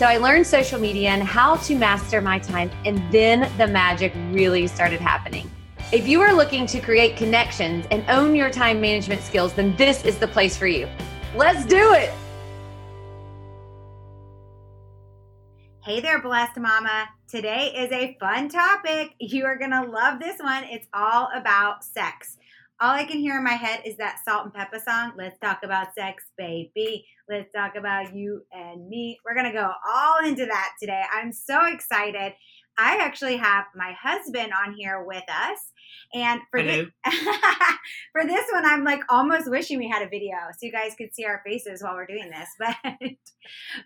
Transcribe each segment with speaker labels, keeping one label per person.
Speaker 1: so I learned social media and how to master my time, and then the magic really started happening. If you are looking to create connections and own your time management skills, then this is the place for you. Let's do it.
Speaker 2: Hey there, blessed mama. Today is a fun topic. You are going to love this one. It's all about sex all I can hear in my head is that Salt-N-Pepa song. Let's talk about sex, baby. Let's talk about you and me. We're going to go all into that today. I'm so excited. I actually have my husband on here with us. And for this, for this one, I'm like almost wishing we had a video so you guys could see our faces while we're doing this. But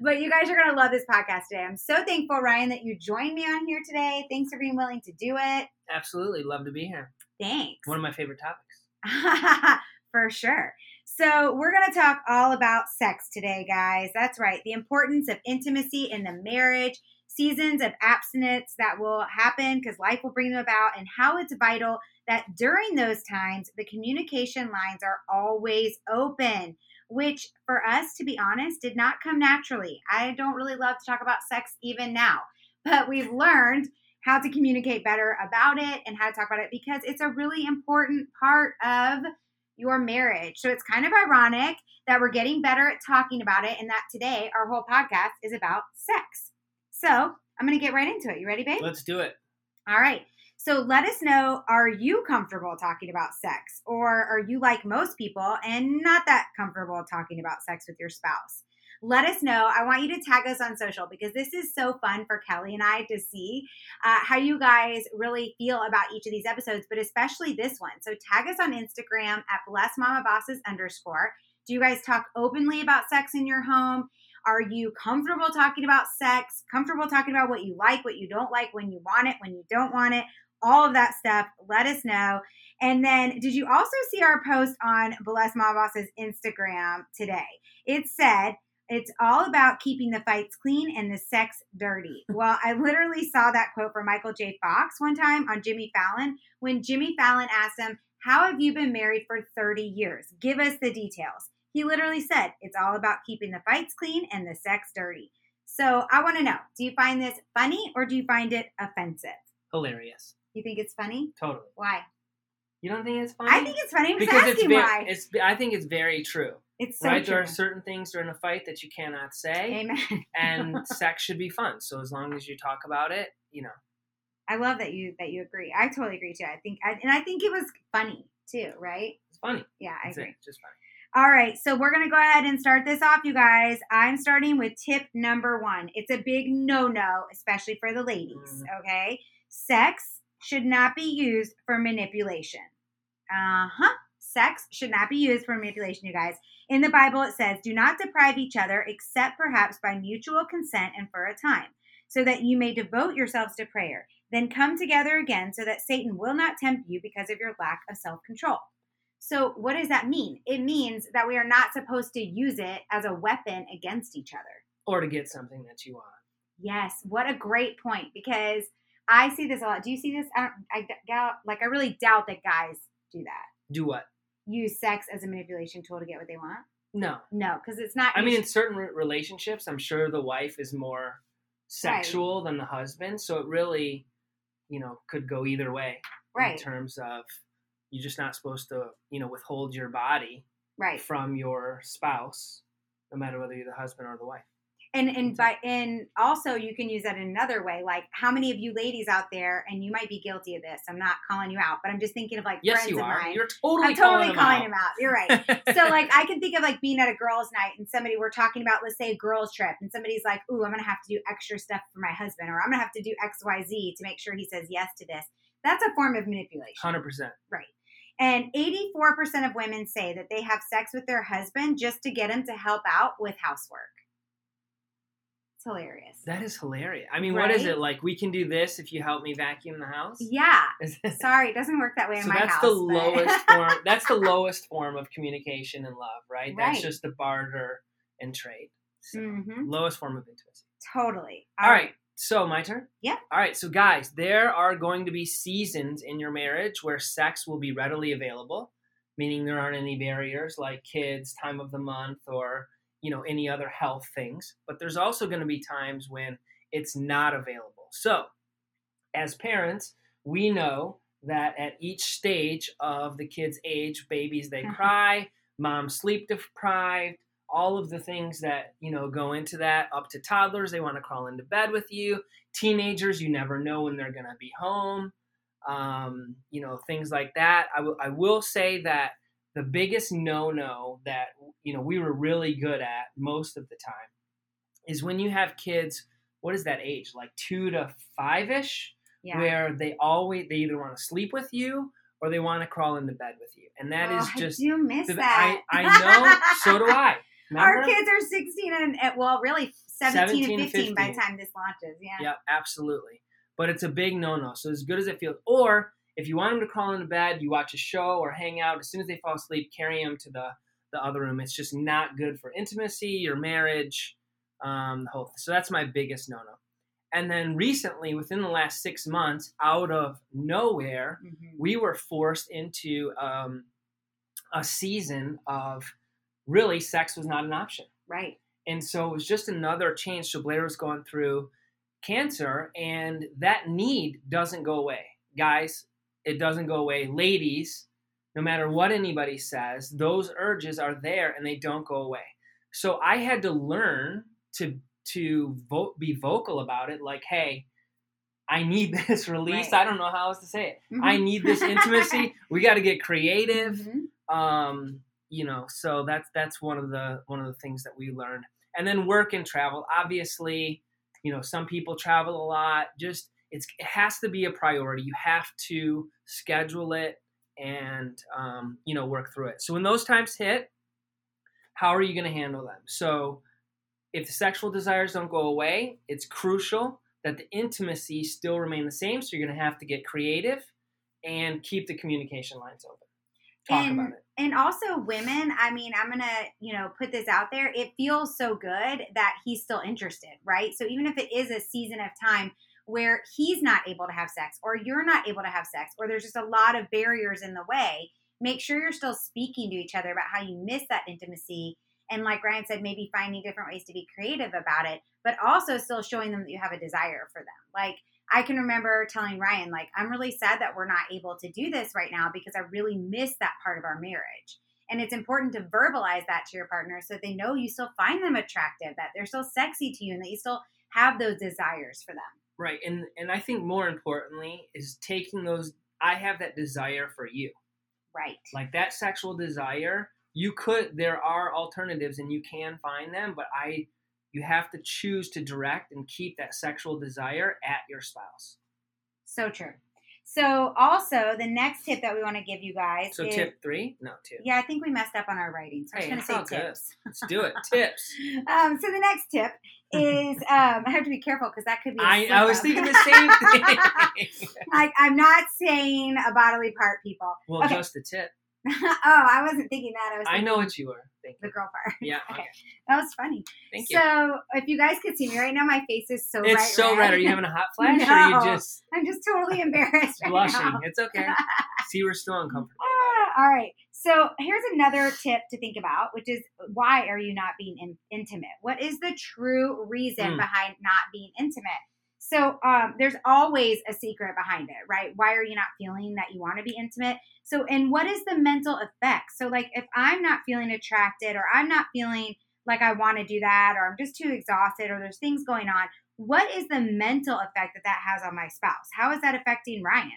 Speaker 2: but you guys are gonna love this podcast today. I'm so thankful, Ryan, that you joined me on here today. Thanks for being willing to do it.
Speaker 3: Absolutely, love to be here.
Speaker 2: Thanks.
Speaker 3: One of my favorite topics.
Speaker 2: For sure. So, we're going to talk all about sex today, guys. That's right. The importance of intimacy in the marriage, seasons of abstinence that will happen because life will bring them about, and how it's vital that during those times, the communication lines are always open, which for us, to be honest, did not come naturally. I don't really love to talk about sex even now, but we've learned how to communicate better about it and how to talk about it because it's a really important part of your marriage. So it's kind of ironic that we're getting better at talking about it and that today our whole podcast is about sex. So I'm going to get right into it. You ready, babe?
Speaker 3: Let's do it.
Speaker 2: All right. So let us know are you comfortable talking about sex or are you like most people and not that comfortable talking about sex with your spouse? Let us know. I want you to tag us on social because this is so fun for Kelly and I to see uh, how you guys really feel about each of these episodes, but especially this one. So tag us on Instagram at Blessed Mama Bosses underscore. Do you guys talk openly about sex in your home? Are you comfortable talking about sex? Comfortable talking about what you like, what you don't like, when you want it, when you don't want it? All of that stuff. Let us know. And then, did you also see our post on Blessed Mama Bosses' Instagram today? It said, it's all about keeping the fights clean and the sex dirty. Well, I literally saw that quote from Michael J. Fox one time on Jimmy Fallon when Jimmy Fallon asked him, How have you been married for 30 years? Give us the details. He literally said, It's all about keeping the fights clean and the sex dirty. So I want to know do you find this funny or do you find it offensive?
Speaker 3: Hilarious.
Speaker 2: You think it's funny?
Speaker 3: Totally.
Speaker 2: Why?
Speaker 3: You don't think it's funny?
Speaker 2: I think it's funny. I'm
Speaker 3: because
Speaker 2: it's
Speaker 3: very,
Speaker 2: why.
Speaker 3: It's, I think it's very true.
Speaker 2: It's so
Speaker 3: right.
Speaker 2: True.
Speaker 3: There are certain things during a fight that you cannot say.
Speaker 2: Amen.
Speaker 3: and sex should be fun. So as long as you talk about it, you know.
Speaker 2: I love that you that you agree. I totally agree too. I think, and I think it was funny too, right?
Speaker 3: It's funny.
Speaker 2: Yeah, I
Speaker 3: That's
Speaker 2: agree.
Speaker 3: It. Just funny.
Speaker 2: All right, so we're gonna go ahead and start this off, you guys. I'm starting with tip number one. It's a big no-no, especially for the ladies. Mm-hmm. Okay, sex should not be used for manipulation. Uh huh. Sex should not be used for manipulation, you guys. In the Bible, it says, Do not deprive each other except perhaps by mutual consent and for a time, so that you may devote yourselves to prayer. Then come together again so that Satan will not tempt you because of your lack of self control. So, what does that mean? It means that we are not supposed to use it as a weapon against each other.
Speaker 3: Or to get something that you want.
Speaker 2: Yes, what a great point because I see this a lot. Do you see this? I, I doubt, like, I really doubt that guys do that.
Speaker 3: Do what?
Speaker 2: Use sex as a manipulation tool to get what they want?
Speaker 3: No.
Speaker 2: No, because it's not.
Speaker 3: I mean, in certain relationships, I'm sure the wife is more sexual right. than the husband. So it really, you know, could go either way.
Speaker 2: Right.
Speaker 3: In terms of you're just not supposed to, you know, withhold your body
Speaker 2: right.
Speaker 3: from your spouse, no matter whether you're the husband or the wife.
Speaker 2: And and by and also you can use that in another way. Like how many of you ladies out there, and you might be guilty of this. I'm not calling you out, but I'm just thinking of like
Speaker 3: Yes,
Speaker 2: friends
Speaker 3: you
Speaker 2: of
Speaker 3: are.
Speaker 2: mine.
Speaker 3: You're totally
Speaker 2: I'm totally
Speaker 3: calling,
Speaker 2: calling
Speaker 3: them
Speaker 2: him out. You're right. so like I can think of like being at a girls' night and somebody we're talking about, let's say a girls' trip, and somebody's like, "Ooh, I'm gonna have to do extra stuff for my husband, or I'm gonna have to do X, Y, Z to make sure he says yes to this." That's a form of manipulation.
Speaker 3: hundred percent.
Speaker 2: Right. And 84% of women say that they have sex with their husband just to get him to help out with housework. It's hilarious.
Speaker 3: That is hilarious. I mean, what is it like? We can do this if you help me vacuum the house.
Speaker 2: yeah. Sorry, it doesn't work that way in
Speaker 3: so
Speaker 2: my
Speaker 3: that's
Speaker 2: house.
Speaker 3: the
Speaker 2: but-
Speaker 3: lowest form. That's the lowest form of communication and love, right?
Speaker 2: right.
Speaker 3: That's just the barter and trade. So,
Speaker 2: Mhm.
Speaker 3: Lowest form of intimacy.
Speaker 2: Totally.
Speaker 3: All right. So my turn.
Speaker 2: Yeah.
Speaker 3: All right. So guys, there are going to be seasons in your marriage where sex will be readily available, meaning there aren't any barriers like kids, time of the month, or you know any other health things. But there's also going to be times when it's not available. So, as parents, we know that at each stage of the kid's age, babies they
Speaker 2: Mhm.
Speaker 3: cry, mom sleep deprived, all of the things that you know go into that up to toddlers they want to crawl into bed with you teenagers you never know when they're going to be home um, you know things like that I will- I will say that the biggest no-no that you know we were really good at most of the time is when you have kids what is that age like two to five-ish
Speaker 2: Yeah.
Speaker 3: where they always they either want to sleep with you or they want to crawl into bed with you and that oh, is
Speaker 2: Oh,
Speaker 3: just
Speaker 2: you do miss
Speaker 3: the-
Speaker 2: that.
Speaker 3: I, I know so do i
Speaker 2: Our kids are 16 and, and well, really 17,
Speaker 3: 17
Speaker 2: and
Speaker 3: and
Speaker 2: 15, by the time this launches. Yeah.
Speaker 3: Yeah, absolutely. But it's a big no-no. So as good as it feels, or if you want them to crawl into bed, you watch a show or hang out. As soon as they fall asleep, carry them to the the other room. It's just not good for intimacy, your marriage, um, the whole. So that's my biggest no-no. And then recently, within the last six months, out of nowhere,
Speaker 2: Mhm.
Speaker 3: we were forced into um, a season of really sex was not an option.
Speaker 2: Right.
Speaker 3: And so it was just another change. So Blair was going through cancer, and that need doesn't go away. Guys, it doesn't go away. Ladies, no matter what anybody says, those urges are there and they don't go away. So I had to learn to to vo- be vocal about it like, hey, I need this release.
Speaker 2: Right.
Speaker 3: I don't know how else to say it. I
Speaker 2: Mhm.
Speaker 3: need this intimacy. we got to get creative
Speaker 2: Mhm.
Speaker 3: um you know so that's that's one of the one of the things that we learned and then work and travel obviously you know some people travel a lot just it's it has to be a priority you have to schedule it and um, you know work through it so when those times hit how are you going to handle them so if the sexual desires don't go away it's crucial that the intimacy still remain the same so you're going to have to get creative and keep the communication lines open talk
Speaker 2: and,
Speaker 3: about it
Speaker 2: And also women, I mean, I'm going to, you know, put this out there. It feels so good that he's still interested, right? So even if it is a season of time where he's not able to have sex or you're not able to have sex or there's just a lot of barriers in the way, make sure you're still speaking to each other about how you miss that intimacy and like Ryan said, maybe finding different ways to be creative about it, but also still showing them that you have a desire for them. Like I can remember telling Ryan, like, I'm really sad that we're not able to do this right now because I really miss that part of our marriage. And it's important to verbalize that to your partner so they know you still find them attractive, that they're still sexy to you, and that you still have those desires for them.
Speaker 3: Right. And and I think more importantly is taking those I have that desire for you.
Speaker 2: Right.
Speaker 3: Like that sexual desire, you could there are alternatives and you can find them, but I you have to choose to direct and keep that sexual desire at your spouse.
Speaker 2: So true. So, also, the next tip that we want to give you guys
Speaker 3: So
Speaker 2: is
Speaker 3: tip 3? No, 2.
Speaker 2: yeah, I think we messed up on our writing. So,
Speaker 3: Hey,
Speaker 2: I'm just gonna say
Speaker 3: good.
Speaker 2: tips.
Speaker 3: Let's do it. Tips.
Speaker 2: Um, so, the next tip is um, I have to be careful because that could be. a
Speaker 3: I, I was thinking the same thing.
Speaker 2: like, I'm not saying a bodily part, people.
Speaker 3: well,
Speaker 2: Okay.
Speaker 3: just a tip.
Speaker 2: oh, I wasn't thinking that. I was
Speaker 3: I know what you were thinking.
Speaker 2: the girl part.
Speaker 3: Yeah,
Speaker 2: Okay.
Speaker 3: okay.
Speaker 2: That was funny.
Speaker 3: Thank you.
Speaker 2: So, if you guys could see me right now, my face is so bright
Speaker 3: it's so red. Are you having a hot flash or are you just
Speaker 2: I'm just totally embarrassed right
Speaker 3: blushing?
Speaker 2: now.
Speaker 3: It's okay. See, we're still uncomfortable.
Speaker 2: Ah, all right. So here's another tip to think about, which is why are you not being in- intimate? What is the true reason
Speaker 3: Mm.
Speaker 2: behind not being intimate? So um, there's always a secret behind it, right? Why are you not feeling that you want to be intimate? So, and what is the mental effect? So, like, if I'm not feeling attracted or I'm not feeling like I want to do that, or I'm just too exhausted, or there's things going on. What is the mental effect that that has on my spouse? How is that affecting Ryan?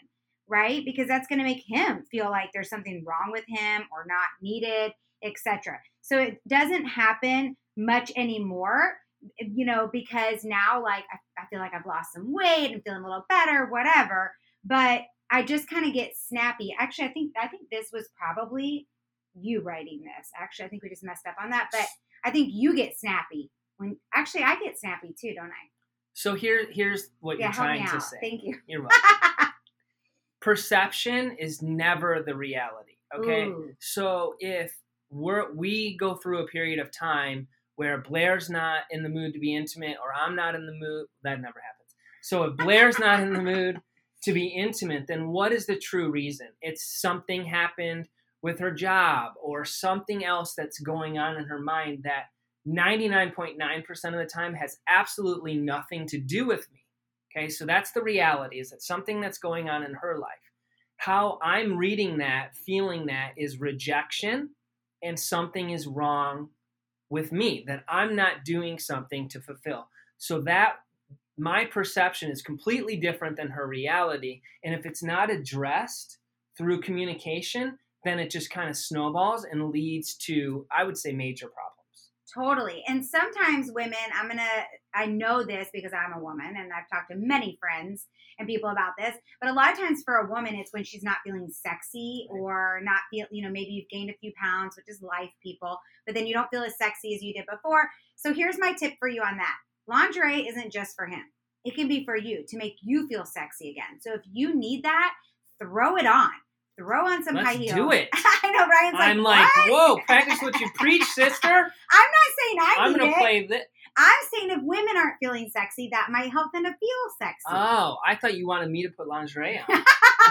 Speaker 2: Right? Because that's going to make him feel like there's something wrong with him or not needed, etc. So it doesn't happen much anymore, you know, because now like I, I feel like I've lost some weight and feeling a little better, whatever. But I just kind of get snappy. Actually, I think I think this was probably you writing this. Actually, I think we just messed up on that, but I think you get snappy when actually I get snappy too, don't I?
Speaker 3: So here, here's what
Speaker 2: Yeah,
Speaker 3: you're trying to say.
Speaker 2: Thank you.
Speaker 3: You're welcome. Perception is never the reality. Okay.
Speaker 2: Ooh.
Speaker 3: So if we're we go through a period of time where Blair's not in the mood to be intimate, or I'm not in the mood, that never happens. So if Blair's not in the mood to be intimate, then what is the true reason? It's something happened with her job or something else that's going on in her mind that 99.9% of the time has absolutely nothing to do with me. Okay, so that's the reality is that something that's going on in her life. How I'm reading that, feeling that is rejection and something is wrong with me, that I'm not doing something to fulfill. So that my perception is completely different than her reality. And if it's not addressed through communication, then it just kind of snowballs and leads to, I would say, major problems.
Speaker 2: Totally. And sometimes women, I'm going to, I know this because I'm a woman and I've talked to many friends and people about this, but a lot of times for a woman, it's when she's not feeling sexy or not feel, you know, maybe you've gained a few pounds, which is life, people, but then you don't feel as sexy as you did before. So here's my tip for you on that lingerie isn't just for him, it can be for you to make you feel sexy again. So if you need that, throw it on. Throw on some
Speaker 3: Let's
Speaker 2: high heels.
Speaker 3: do it.
Speaker 2: I know Ryan's like,
Speaker 3: I'm like,
Speaker 2: "What?"
Speaker 3: whoa, practice what you preach, sister.
Speaker 2: I'm not saying I
Speaker 3: I'm
Speaker 2: need
Speaker 3: gonna
Speaker 2: it.
Speaker 3: play this.
Speaker 2: I'm saying if women aren't feeling sexy, that might help them to feel sexy.
Speaker 3: Oh, I thought you wanted me to put lingerie on.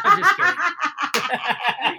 Speaker 3: I'm just kidding.
Speaker 2: that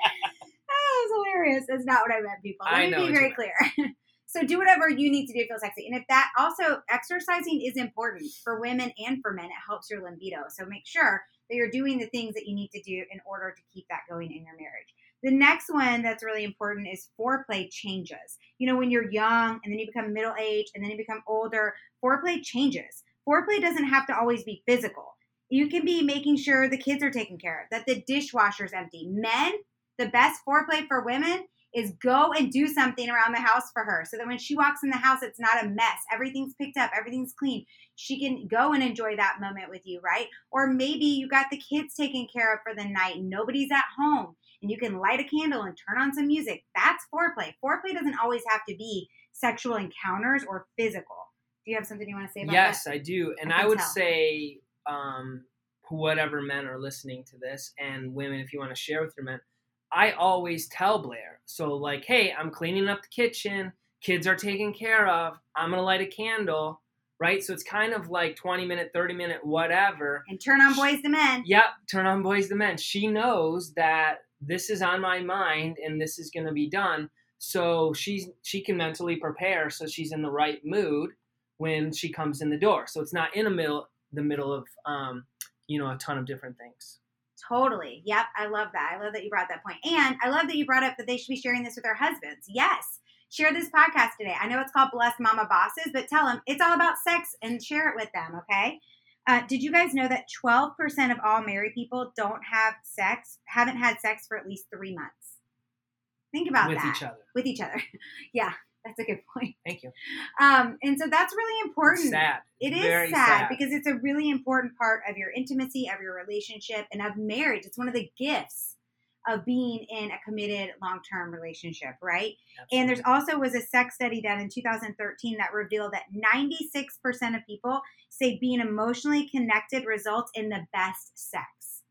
Speaker 2: was hilarious. That's not what I meant, people. Let
Speaker 3: I
Speaker 2: me
Speaker 3: know
Speaker 2: be very clear. so do whatever you need to do to feel sexy. And if that also exercising is important for women and for men, it helps your libido. So make sure that you're doing the things that you need to do in order to keep that going in your marriage. The next one that's really important is foreplay changes. You know, when you're young and then you become middle aged and then you become older, foreplay changes. Foreplay doesn't have to always be physical. You can be making sure the kids are taken care of, that the dishwasher's empty. Men, the best foreplay for women is go and do something around the house for her so that when she walks in the house, it's not a mess. Everything's picked up, everything's clean. She can go and enjoy that moment with you, right? Or maybe you got the kids taken care of for the night and nobody's at home and you can light a candle and turn on some music. That's foreplay. Foreplay doesn't always have to be sexual encounters or physical. Do you have something you want to say about
Speaker 3: Yes,
Speaker 2: that?
Speaker 3: I do. And
Speaker 2: I
Speaker 3: I, would
Speaker 2: tell.
Speaker 3: say, um, whatever men are listening to this, and women, if you want to share with your men, I always tell Blair. So, like, hey, I'm cleaning up the kitchen, kids are taken care of, I'm going to light a candle, right? So it's kind of like 20 minute, 30 minute, whatever.
Speaker 2: And turn on Boyz II Men.
Speaker 3: Yep, turn on Boyz II Men. She knows that this is on my mind and this is going to be done. So she's she can mentally prepare so she's in the right mood when she comes in the door. So it's not in the middle the middle of um, you know a ton of different things.
Speaker 2: Totally. Yep. I love that. I love that you brought that. And I love that you brought up that they should be sharing this with their husbands. Yes. Share this podcast today. I know it's called Blessed Mama Bosses, but tell them it's all about sex and share it with them, okay? Uh, did you guys know that 12% of all married people don't have sex, haven't had sex for at least three months? Think about
Speaker 3: with
Speaker 2: that.
Speaker 3: each other.
Speaker 2: With each other. yeah, that's a good point.
Speaker 3: Thank you.
Speaker 2: Um, and so that's really important.
Speaker 3: Sad.
Speaker 2: It is
Speaker 3: Very
Speaker 2: sad, because it's a really important part of your intimacy, of your relationship, and of marriage. It's one of the gifts of being in a committed long-term relationship, right? And there's also was a sex study done in 2013 that revealed that 96% of people say being emotionally connected results in the best sex.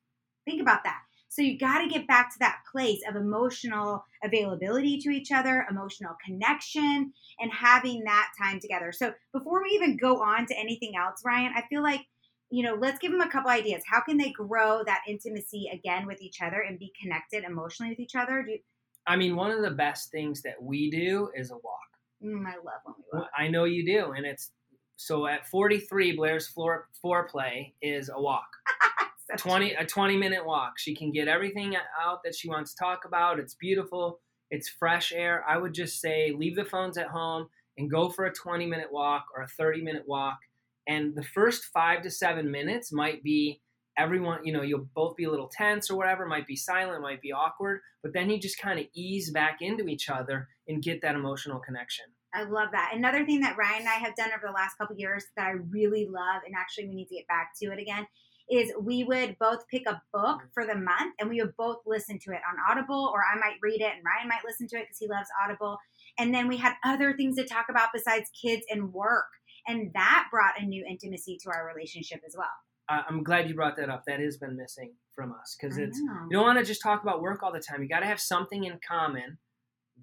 Speaker 2: Think about that. So you got to get back to that place of emotional availability to each other, emotional connection, and having that time together. So before we even go on to anything else, Ryan, I feel like you know, let's give them a couple ideas. How can they grow that intimacy again with each other and be connected emotionally with each other? Do you,
Speaker 3: I mean, one of the best things that we do is a walk.
Speaker 2: mm, I love when we walk.
Speaker 3: I know you do, and it's so at 43, Blair's floor foreplay is a walk.
Speaker 2: Such-
Speaker 3: 20 a 20 minute walk she can get everything out that she wants to talk about it's beautiful it's fresh air i would just say leave the phones at home and go for a 20 minute walk or a 30 minute walk. And the first five to seven minutes might be everyone, you know, you'll both be a little tense or whatever, might be silent, might be awkward, but then you just kind of ease back into each other and get that emotional connection.
Speaker 2: I love that. Another thing that Ryan and I have done over the last couple years that I really love, and actually we need to get back to it again, is we would both pick a book mm-hmm. for the month and we would both listen to it on Audible, or I might read it and Ryan might listen to it because he loves Audible. And then we had other things to talk about besides kids and work. And that brought a new intimacy to our relationship as well.
Speaker 3: I'm glad you brought that up. That has been missing from us because it's you don't want to just talk about work all the time. You got to have something in common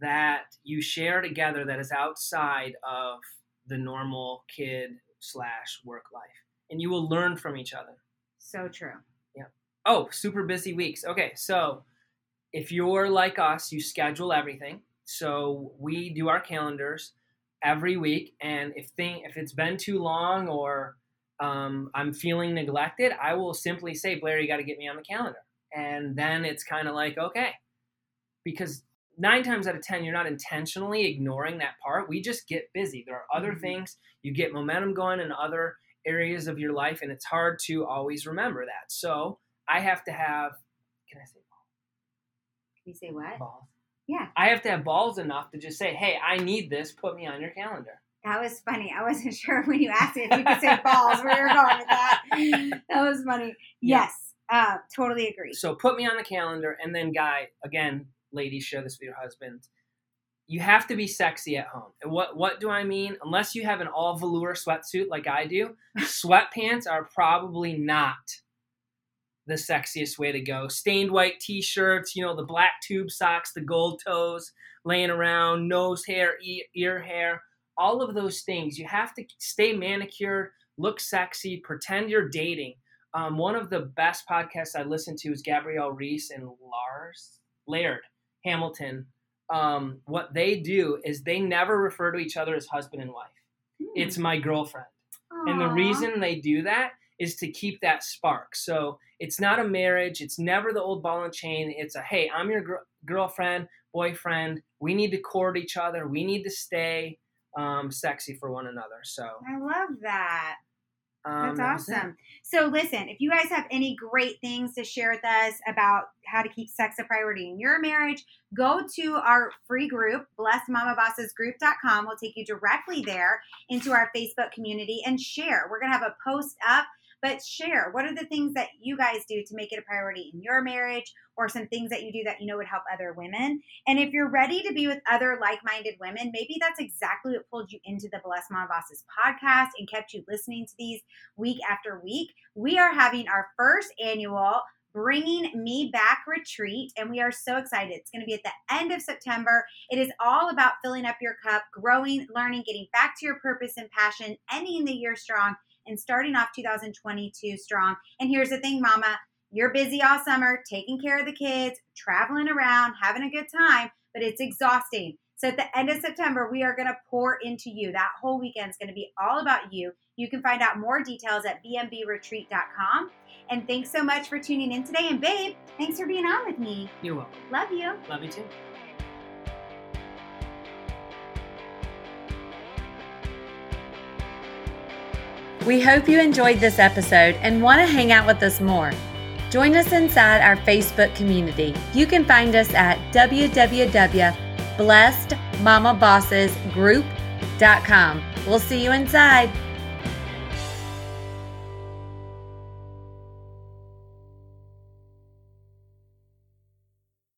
Speaker 3: that you share together that is outside of the normal kid slash work life, and you will learn from each other.
Speaker 2: So true.
Speaker 3: Yeah. Oh, super busy weeks. Okay, so if you're like us, you schedule everything. So we do our calendars every week, and if thing if it's been too long or um, I'm feeling neglected, I will simply say, Blair, you got to get me on the calendar. And then it's kind of like, okay, because nine times out of 10, you're not intentionally ignoring that part. We just get busy. There are other mm-hmm. things, you get momentum going in other areas of your life, and it's hard to always remember that. So I have to have, can I say?
Speaker 2: Can you say what?
Speaker 3: Balls.
Speaker 2: Yeah.
Speaker 3: I have to have balls enough to just say, hey, I need this. Put me on your calendar.
Speaker 2: That was funny. I wasn't sure when you asked me if you could say balls where you're going with that. That was funny. Yes, uh, totally agree.
Speaker 3: So put me on the calendar, and then, guy, again, ladies, share this with your husband. You have to be sexy at home. And what what do I mean? Unless you have an all velour sweatsuit like I do, sweatpants are probably not the sexiest way to go. Stained white t-shirts, you know, the black tube socks, the gold toes laying around, nose hair, ear hair all of those things. You have to stay manicured, look sexy, pretend you're dating. Um, one of the best podcasts I listen to is Gabrielle Reece and Lars Laird Hamilton. Um, what they do is they never refer to each other as husband and wife. Mm. It's my girlfriend. Aww. And the reason they do that is to keep that spark. So it's not a marriage. It's never the old ball and chain. It's a hey, I'm your gr- girlfriend, boyfriend. We need to court each other. We need to stay um, sexy for one another. So
Speaker 2: I love that. Um, That's awesome. So, listen, if you guys have any great things to share with us about how to keep sex a priority in your marriage, go to our free group, blessedmamabossesgroup.com. We'll take you directly there into our Facebook community and share. We're going to have a post up but share what are the things that you guys do to make it a priority in your marriage or some things that you do that you know would help other women. And if you're ready to be with other like minded women, maybe that's exactly what pulled you into the Blessed Mom Bosses podcast and kept you listening to these week after week. We are having our first annual Bringing Me Back retreat, and we are so excited. It's going to be at the end of September. It is all about filling up your cup, growing, learning, getting back to your purpose and passion, ending the year strong, and starting off 2022 strong. And here's the thing, Mama, you're busy all summer, taking care of the kids, traveling around, having a good time, but it's exhausting. So at the end of September, we are going to pour into you. That whole weekend is going to be all about you. You can find out more details at bmbretreat.com. And thanks so much for tuning in today. And babe, thanks for being on with me.
Speaker 3: You're welcome.
Speaker 2: Love you.
Speaker 3: Love you too.
Speaker 1: We hope you enjoyed this episode and want to hang out with us more. Join us inside our Facebook community. You can find us at www.blessedmamabossesgroup.com. We'll see you inside.